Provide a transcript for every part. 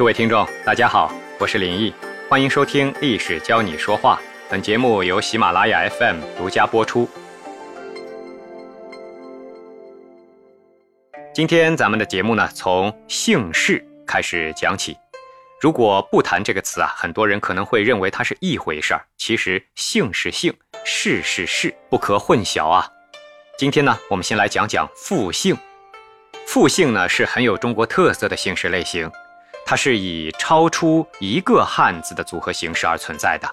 各位听众，大家好，我是林毅，欢迎收听《历史教你说话》。本节目由喜马拉雅 FM 独家播出。今天咱们的节目呢，从姓氏开始讲起。如果不谈这个词啊，很多人可能会认为它是一回事儿。其实姓是姓，氏是氏，不可混淆啊。今天呢，我们先来讲讲复姓。复姓呢，是很有中国特色的姓氏类型。它是以超出一个汉字的组合形式而存在的，《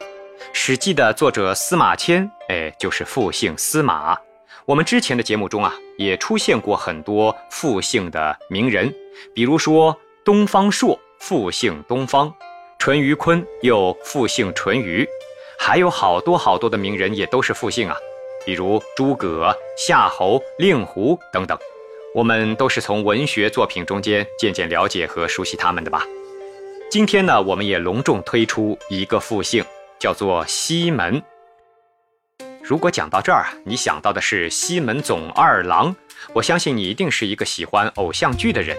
史记》的作者司马迁，哎，就是复姓司马。我们之前的节目中啊，也出现过很多复姓的名人，比如说东方朔复姓东方，淳于髡又复姓淳于，还有好多好多的名人也都是复姓啊，比如诸葛、夏侯、令狐等等。我们都是从文学作品中间渐渐了解和熟悉他们的吧。今天呢，我们也隆重推出一个复姓，叫做西门。如果讲到这儿，你想到的是西门总二郎，我相信你一定是一个喜欢偶像剧的人。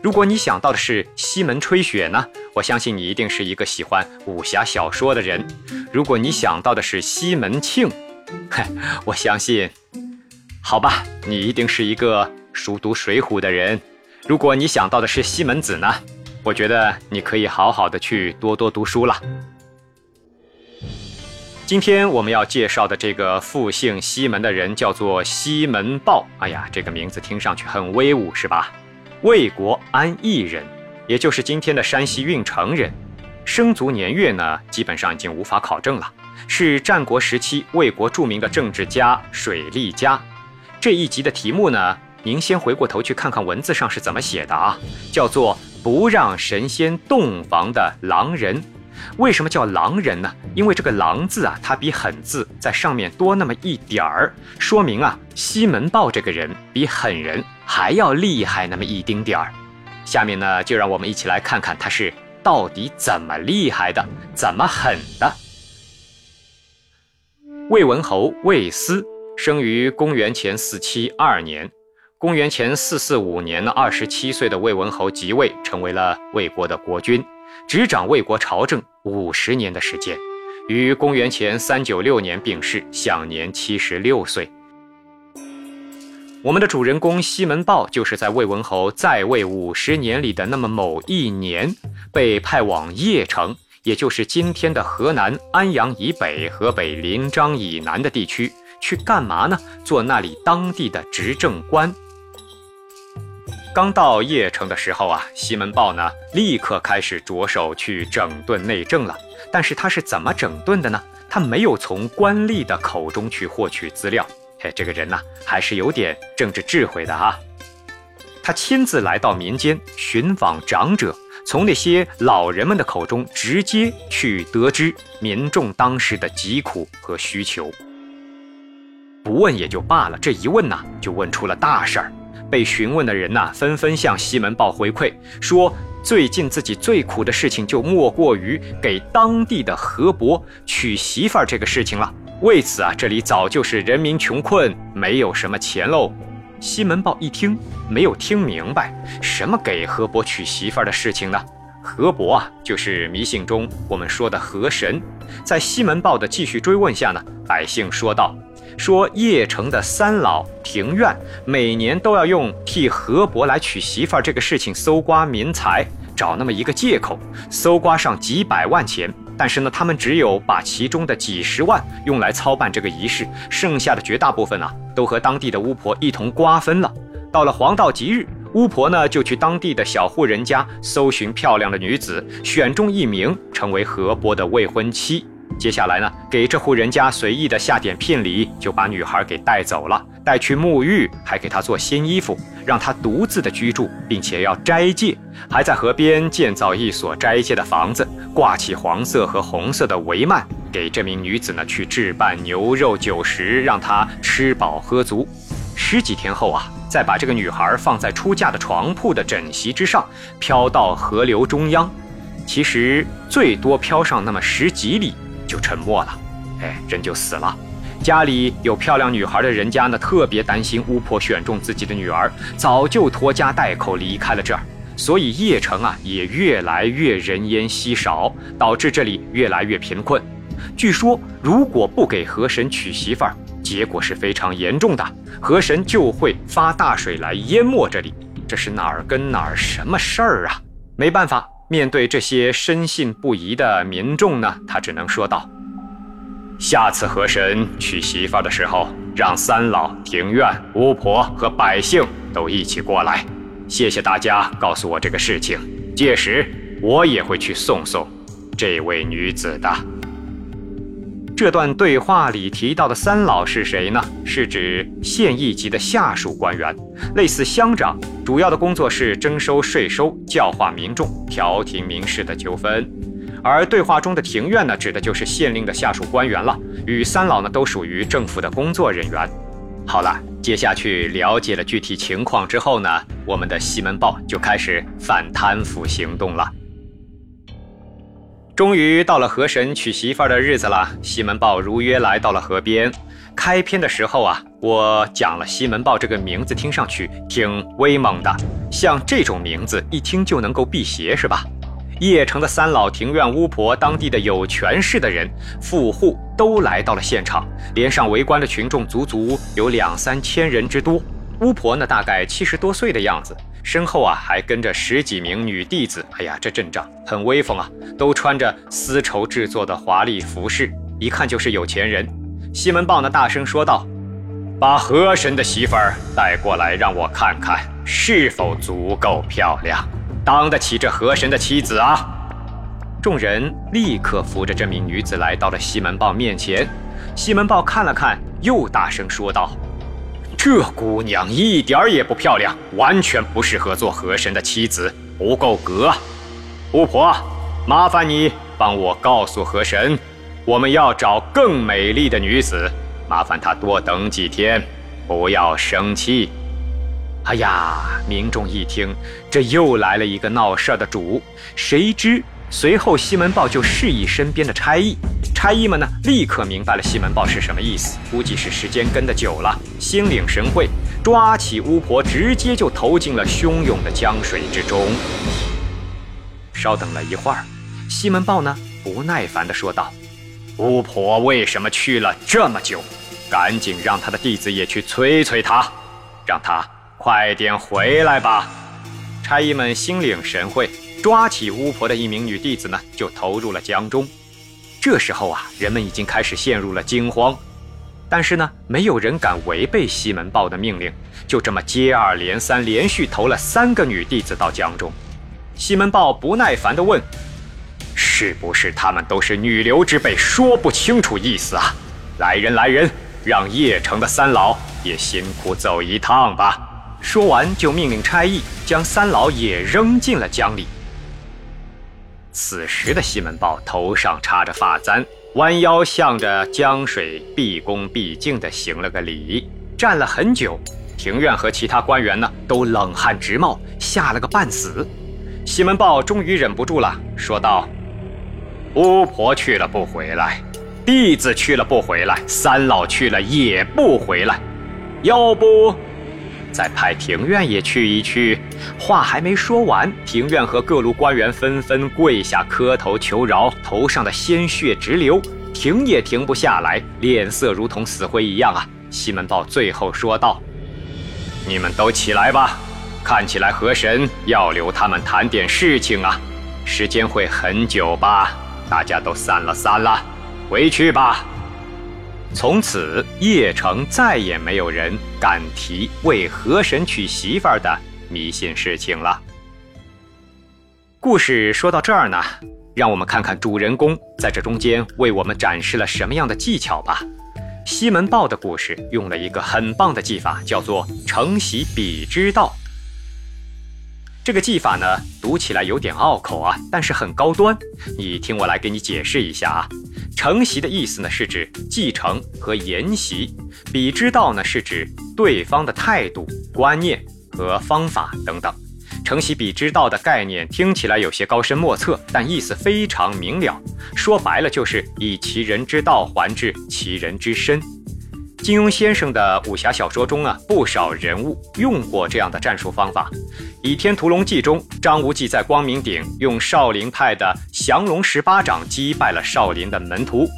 如果你想到的是西门吹雪呢，我相信你一定是一个喜欢武侠小说的人。如果你想到的是西门庆，嗨，我相信，好吧，你一定是一个。熟读《水浒》的人，如果你想到的是西门子呢，我觉得你可以好好的去多多读书了。今天我们要介绍的这个复姓西门的人叫做西门豹。哎呀，这个名字听上去很威武，是吧？魏国安邑人，也就是今天的山西运城人。生卒年月呢，基本上已经无法考证了。是战国时期魏国著名的政治家、水利家。这一集的题目呢？您先回过头去看看文字上是怎么写的啊？叫做不让神仙洞房的狼人，为什么叫狼人呢？因为这个狼字啊，它比狠字在上面多那么一点儿，说明啊，西门豹这个人比狠人还要厉害那么一丁点儿。下面呢，就让我们一起来看看他是到底怎么厉害的，怎么狠的。魏文侯魏斯生于公元前四七二年。公元前四四五年，二十七岁的魏文侯即位，成为了魏国的国君，执掌魏国朝政五十年的时间，于公元前三九六年病逝，享年七十六岁。我们的主人公西门豹，就是在魏文侯在位五十年里的那么某一年，被派往邺城，也就是今天的河南安阳以北、河北临漳以南的地区，去干嘛呢？做那里当地的执政官。刚到邺城的时候啊，西门豹呢立刻开始着手去整顿内政了。但是他是怎么整顿的呢？他没有从官吏的口中去获取资料。嘿，这个人呢还是有点政治智慧的哈。他亲自来到民间寻访长者，从那些老人们的口中直接去得知民众当时的疾苦和需求。不问也就罢了，这一问呢，就问出了大事儿。被询问的人呐，纷纷向西门豹回馈说，最近自己最苦的事情就莫过于给当地的河伯娶媳妇儿这个事情了。为此啊，这里早就是人民穷困，没有什么钱喽。西门豹一听，没有听明白，什么给河伯娶媳妇儿的事情呢？河伯啊，就是迷信中我们说的河神。在西门豹的继续追问下呢，百姓说道。说邺城的三老庭院每年都要用替河伯来娶媳妇儿这个事情搜刮民财，找那么一个借口，搜刮上几百万钱。但是呢，他们只有把其中的几十万用来操办这个仪式，剩下的绝大部分啊，都和当地的巫婆一同瓜分了。到了黄道吉日，巫婆呢就去当地的小户人家搜寻漂亮的女子，选中一名成为河伯的未婚妻。接下来呢，给这户人家随意的下点聘礼，就把女孩给带走了，带去沐浴，还给她做新衣服，让她独自的居住，并且要斋戒，还在河边建造一所斋戒的房子，挂起黄色和红色的帷幔，给这名女子呢去置办牛肉酒食，让她吃饱喝足。十几天后啊，再把这个女孩放在出嫁的床铺的枕席之上，飘到河流中央，其实最多飘上那么十几里。就沉默了，哎，人就死了。家里有漂亮女孩的人家呢，特别担心巫婆选中自己的女儿，早就拖家带口离开了这儿。所以邺城啊也越来越人烟稀少，导致这里越来越贫困。据说，如果不给河神娶媳妇儿，结果是非常严重的，河神就会发大水来淹没这里。这是哪儿跟哪儿什么事儿啊？没办法，面对这些深信不疑的民众呢，他只能说道：“下次河神娶媳妇的时候，让三老、庭院、巫婆和百姓都一起过来。谢谢大家告诉我这个事情，届时我也会去送送这位女子的。”这段对话里提到的三老是谁呢？是指县一级的下属官员，类似乡长，主要的工作是征收税收、教化民众、调停民事的纠纷。而对话中的庭院呢，指的就是县令的下属官员了，与三老呢都属于政府的工作人员。好了，接下去了解了具体情况之后呢，我们的西门豹就开始反贪腐行动了。终于到了河神娶媳妇儿的日子了，西门豹如约来到了河边。开篇的时候啊，我讲了西门豹这个名字，听上去挺威猛的，像这种名字一听就能够辟邪，是吧？邺城的三老、庭院巫婆、当地的有权势的人、富户都来到了现场，连上围观的群众足足有两三千人之多。巫婆呢，大概七十多岁的样子。身后啊，还跟着十几名女弟子。哎呀，这阵仗很威风啊！都穿着丝绸制作的华丽服饰，一看就是有钱人。西门豹呢，大声说道：“把河神的媳妇儿带过来，让我看看是否足够漂亮，当得起这河神的妻子啊！”众人立刻扶着这名女子来到了西门豹面前。西门豹看了看，又大声说道。这姑娘一点儿也不漂亮，完全不适合做河神的妻子，不够格。巫婆，麻烦你帮我告诉河神，我们要找更美丽的女子，麻烦他多等几天，不要生气。哎呀，民众一听，这又来了一个闹事儿的主，谁知。随后，西门豹就示意身边的差役，差役们呢立刻明白了西门豹是什么意思，估计是时间跟得久了，心领神会，抓起巫婆，直接就投进了汹涌的江水之中。稍等了一会儿，西门豹呢不耐烦地说道：“巫婆为什么去了这么久？赶紧让他的弟子也去催催他，让他快点回来吧。”差役们心领神会。抓起巫婆的一名女弟子呢，就投入了江中。这时候啊，人们已经开始陷入了惊慌，但是呢，没有人敢违背西门豹的命令，就这么接二连三，连续投了三个女弟子到江中。西门豹不耐烦地问：“是不是他们都是女流之辈，说不清楚意思啊？”来人来人，让邺城的三老也辛苦走一趟吧。说完，就命令差役将三老也扔进了江里。此时的西门豹头上插着发簪，弯腰向着江水毕恭毕敬地行了个礼，站了很久。庭院和其他官员呢，都冷汗直冒，吓了个半死。西门豹终于忍不住了，说道：“巫婆去了不回来，弟子去了不回来，三老去了也不回来，要不……”再派庭院也去一去。话还没说完，庭院和各路官员纷纷跪下磕头求饶，头上的鲜血直流，停也停不下来，脸色如同死灰一样啊！西门豹最后说道：“你们都起来吧，看起来河神要留他们谈点事情啊，时间会很久吧？大家都散了散了，回去吧。”从此，邺城再也没有人敢提为河神娶媳妇儿的迷信事情了。故事说到这儿呢，让我们看看主人公在这中间为我们展示了什么样的技巧吧。西门豹的故事用了一个很棒的技法，叫做“承袭彼之道”。这个技法呢，读起来有点拗口啊，但是很高端。你听我来给你解释一下啊。承袭的意思呢，是指继承和沿袭；比之道呢，是指对方的态度、观念和方法等等。承袭比之道的概念听起来有些高深莫测，但意思非常明了。说白了，就是以其人之道还治其人之身。金庸先生的武侠小说中啊，不少人物用过这样的战术方法。《倚天屠龙记》中，张无忌在光明顶用少林派的降龙十八掌击败了少林的门徒。《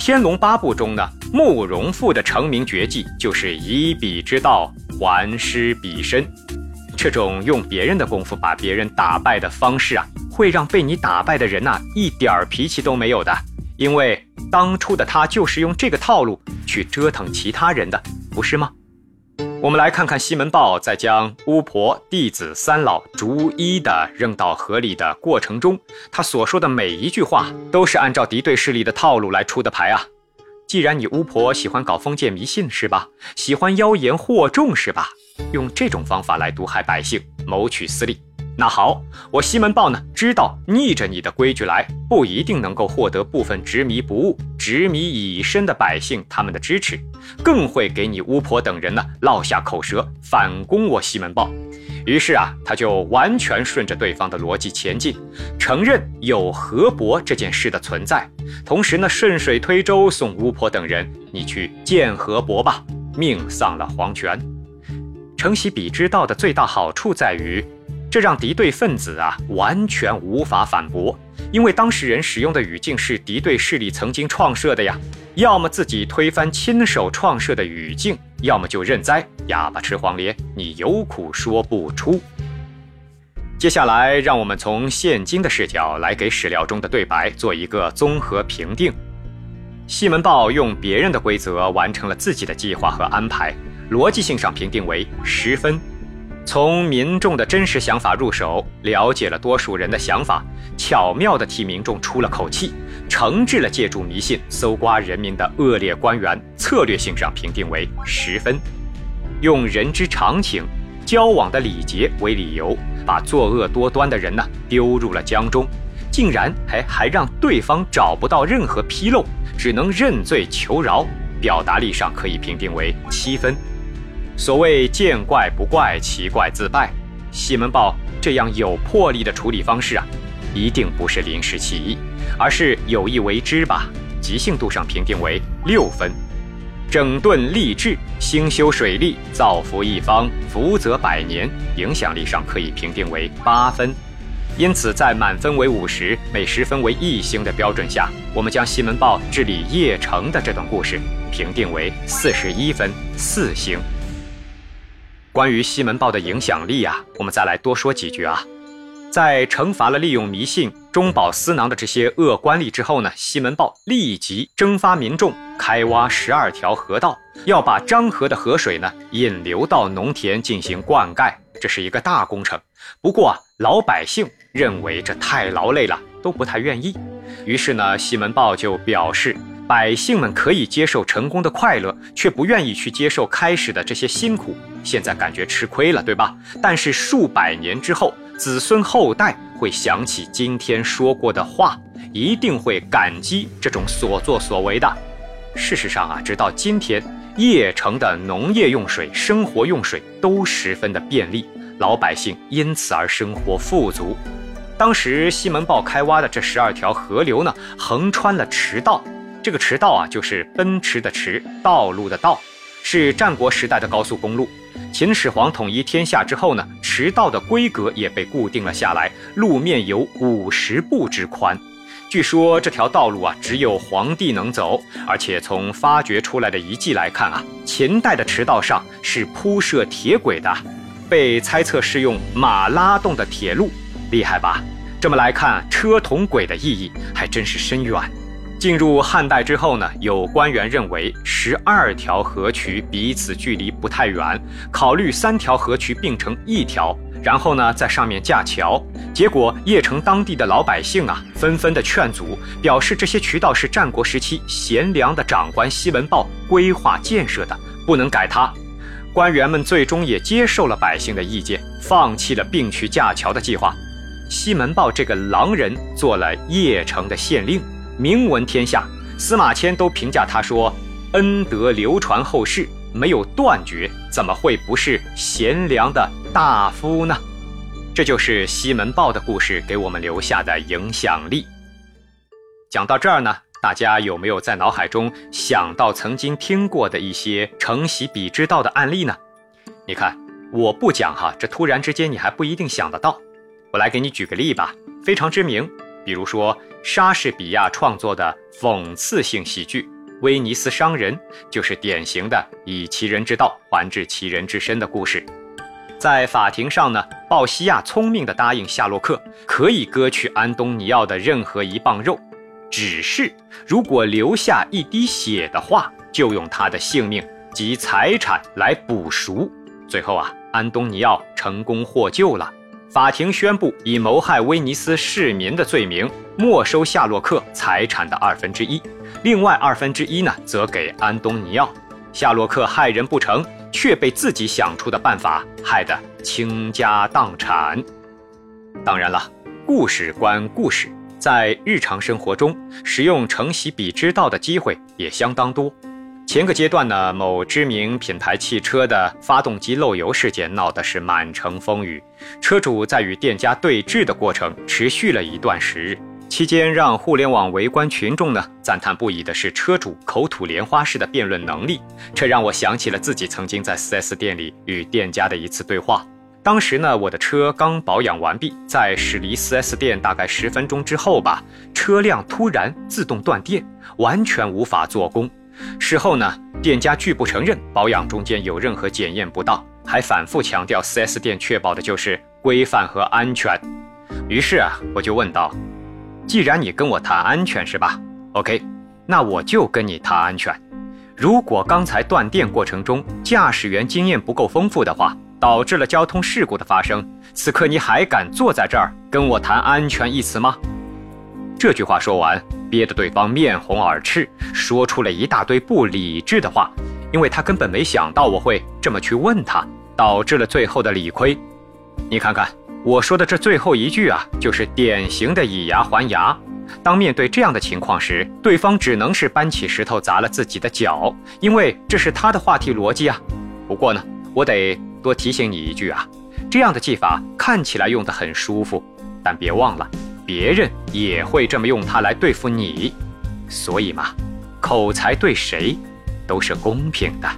天龙八部》中呢，慕容复的成名绝技就是以彼之道还施彼身。这种用别人的功夫把别人打败的方式啊，会让被你打败的人呐一点脾气都没有的。因为当初的他就是用这个套路去折腾其他人的，不是吗？我们来看看西门豹在将巫婆、弟子、三老逐一的扔到河里的过程中，他所说的每一句话都是按照敌对势力的套路来出的牌啊。既然你巫婆喜欢搞封建迷信是吧？喜欢妖言惑众是吧？用这种方法来毒害百姓，谋取私利。那好，我西门豹呢，知道逆着你的规矩来，不一定能够获得部分执迷不悟、执迷已深的百姓他们的支持，更会给你巫婆等人呢落下口舌，反攻我西门豹。于是啊，他就完全顺着对方的逻辑前进，承认有河伯这件事的存在，同时呢，顺水推舟送巫婆等人你去见河伯吧，命丧了黄泉。承袭彼之道的最大好处在于。这让敌对分子啊完全无法反驳，因为当事人使用的语境是敌对势力曾经创设的呀。要么自己推翻亲手创设的语境，要么就认栽，哑巴吃黄连，你有苦说不出。接下来，让我们从现今的视角来给史料中的对白做一个综合评定。西门豹用别人的规则完成了自己的计划和安排，逻辑性上评定为十分。从民众的真实想法入手，了解了多数人的想法，巧妙地替民众出了口气，惩治了借助迷信搜刮人民的恶劣官员。策略性上评定为十分，用人之常情、交往的礼节为理由，把作恶多端的人呢丢入了江中，竟然还还让对方找不到任何纰漏，只能认罪求饶。表达力上可以评定为七分。所谓见怪不怪，奇怪自败。西门豹这样有魄力的处理方式啊，一定不是临时起意，而是有意为之吧？即兴度上评定为六分。整顿吏治，兴修水利，造福一方，福泽百年。影响力上可以评定为八分。因此，在满分为五十，每十分为一星的标准下，我们将西门豹治理邺城的这段故事评定为四十一分，四星。关于西门豹的影响力啊，我们再来多说几句啊。在惩罚了利用迷信中饱私囊的这些恶官吏之后呢，西门豹立即征发民众开挖十二条河道，要把漳河的河水呢引流到农田进行灌溉，这是一个大工程。不过啊，老百姓认为这太劳累了，都不太愿意。于是呢，西门豹就表示。百姓们可以接受成功的快乐，却不愿意去接受开始的这些辛苦。现在感觉吃亏了，对吧？但是数百年之后，子孙后代会想起今天说过的话，一定会感激这种所作所为的。事实上啊，直到今天，邺城的农业用水、生活用水都十分的便利，老百姓因此而生活富足。当时西门豹开挖的这十二条河流呢，横穿了驰道。这个驰道啊，就是奔驰的驰，道路的道，是战国时代的高速公路。秦始皇统一天下之后呢，驰道的规格也被固定了下来，路面有五十步之宽。据说这条道路啊，只有皇帝能走，而且从发掘出来的遗迹来看啊，秦代的驰道上是铺设铁轨的，被猜测是用马拉动的铁路，厉害吧？这么来看，车同轨的意义还真是深远。进入汉代之后呢，有官员认为十二条河渠彼此距离不太远，考虑三条河渠并成一条，然后呢在上面架桥。结果邺城当地的老百姓啊，纷纷的劝阻，表示这些渠道是战国时期贤良的长官西门豹规划建设的，不能改它。官员们最终也接受了百姓的意见，放弃了并渠架桥的计划。西门豹这个狼人做了邺城的县令。名闻天下，司马迁都评价他说：“恩德流传后世，没有断绝，怎么会不是贤良的大夫呢？”这就是西门豹的故事给我们留下的影响力。讲到这儿呢，大家有没有在脑海中想到曾经听过的一些承袭彼之道的案例呢？你看，我不讲哈，这突然之间你还不一定想得到。我来给你举个例吧，非常知名，比如说莎士比亚创作的讽刺性喜剧《威尼斯商人》，就是典型的以其人之道还治其人之身的故事。在法庭上呢，鲍西亚聪明地答应夏洛克可以割去安东尼奥的任何一磅肉。只是，如果留下一滴血的话，就用他的性命及财产来补赎。最后啊，安东尼奥成功获救了。法庭宣布以谋害威尼斯市民的罪名没收夏洛克财产的二分之一，另外二分之一呢，则给安东尼奥。夏洛克害人不成，却被自己想出的办法害得倾家荡产。当然了，故事关故事。在日常生活中，使用承袭彼之道的机会也相当多。前个阶段呢，某知名品牌汽车的发动机漏油事件闹得是满城风雨，车主在与店家对峙的过程持续了一段时日。期间，让互联网围观群众呢赞叹不已的是车主口吐莲花式的辩论能力，这让我想起了自己曾经在 4S 店里与店家的一次对话。当时呢，我的车刚保养完毕，在驶离 4S 店大概十分钟之后吧，车辆突然自动断电，完全无法做工。事后呢，店家拒不承认保养中间有任何检验不当，还反复强调 4S 店确保的就是规范和安全。于是啊，我就问道：“既然你跟我谈安全是吧？OK，那我就跟你谈安全。如果刚才断电过程中驾驶员经验不够丰富的话。”导致了交通事故的发生。此刻你还敢坐在这儿跟我谈安全一词吗？这句话说完，憋得对方面红耳赤，说出了一大堆不理智的话，因为他根本没想到我会这么去问他，导致了最后的理亏。你看看我说的这最后一句啊，就是典型的以牙还牙。当面对这样的情况时，对方只能是搬起石头砸了自己的脚，因为这是他的话题逻辑啊。不过呢，我得。多提醒你一句啊，这样的技法看起来用得很舒服，但别忘了，别人也会这么用它来对付你，所以嘛，口才对谁都是公平的。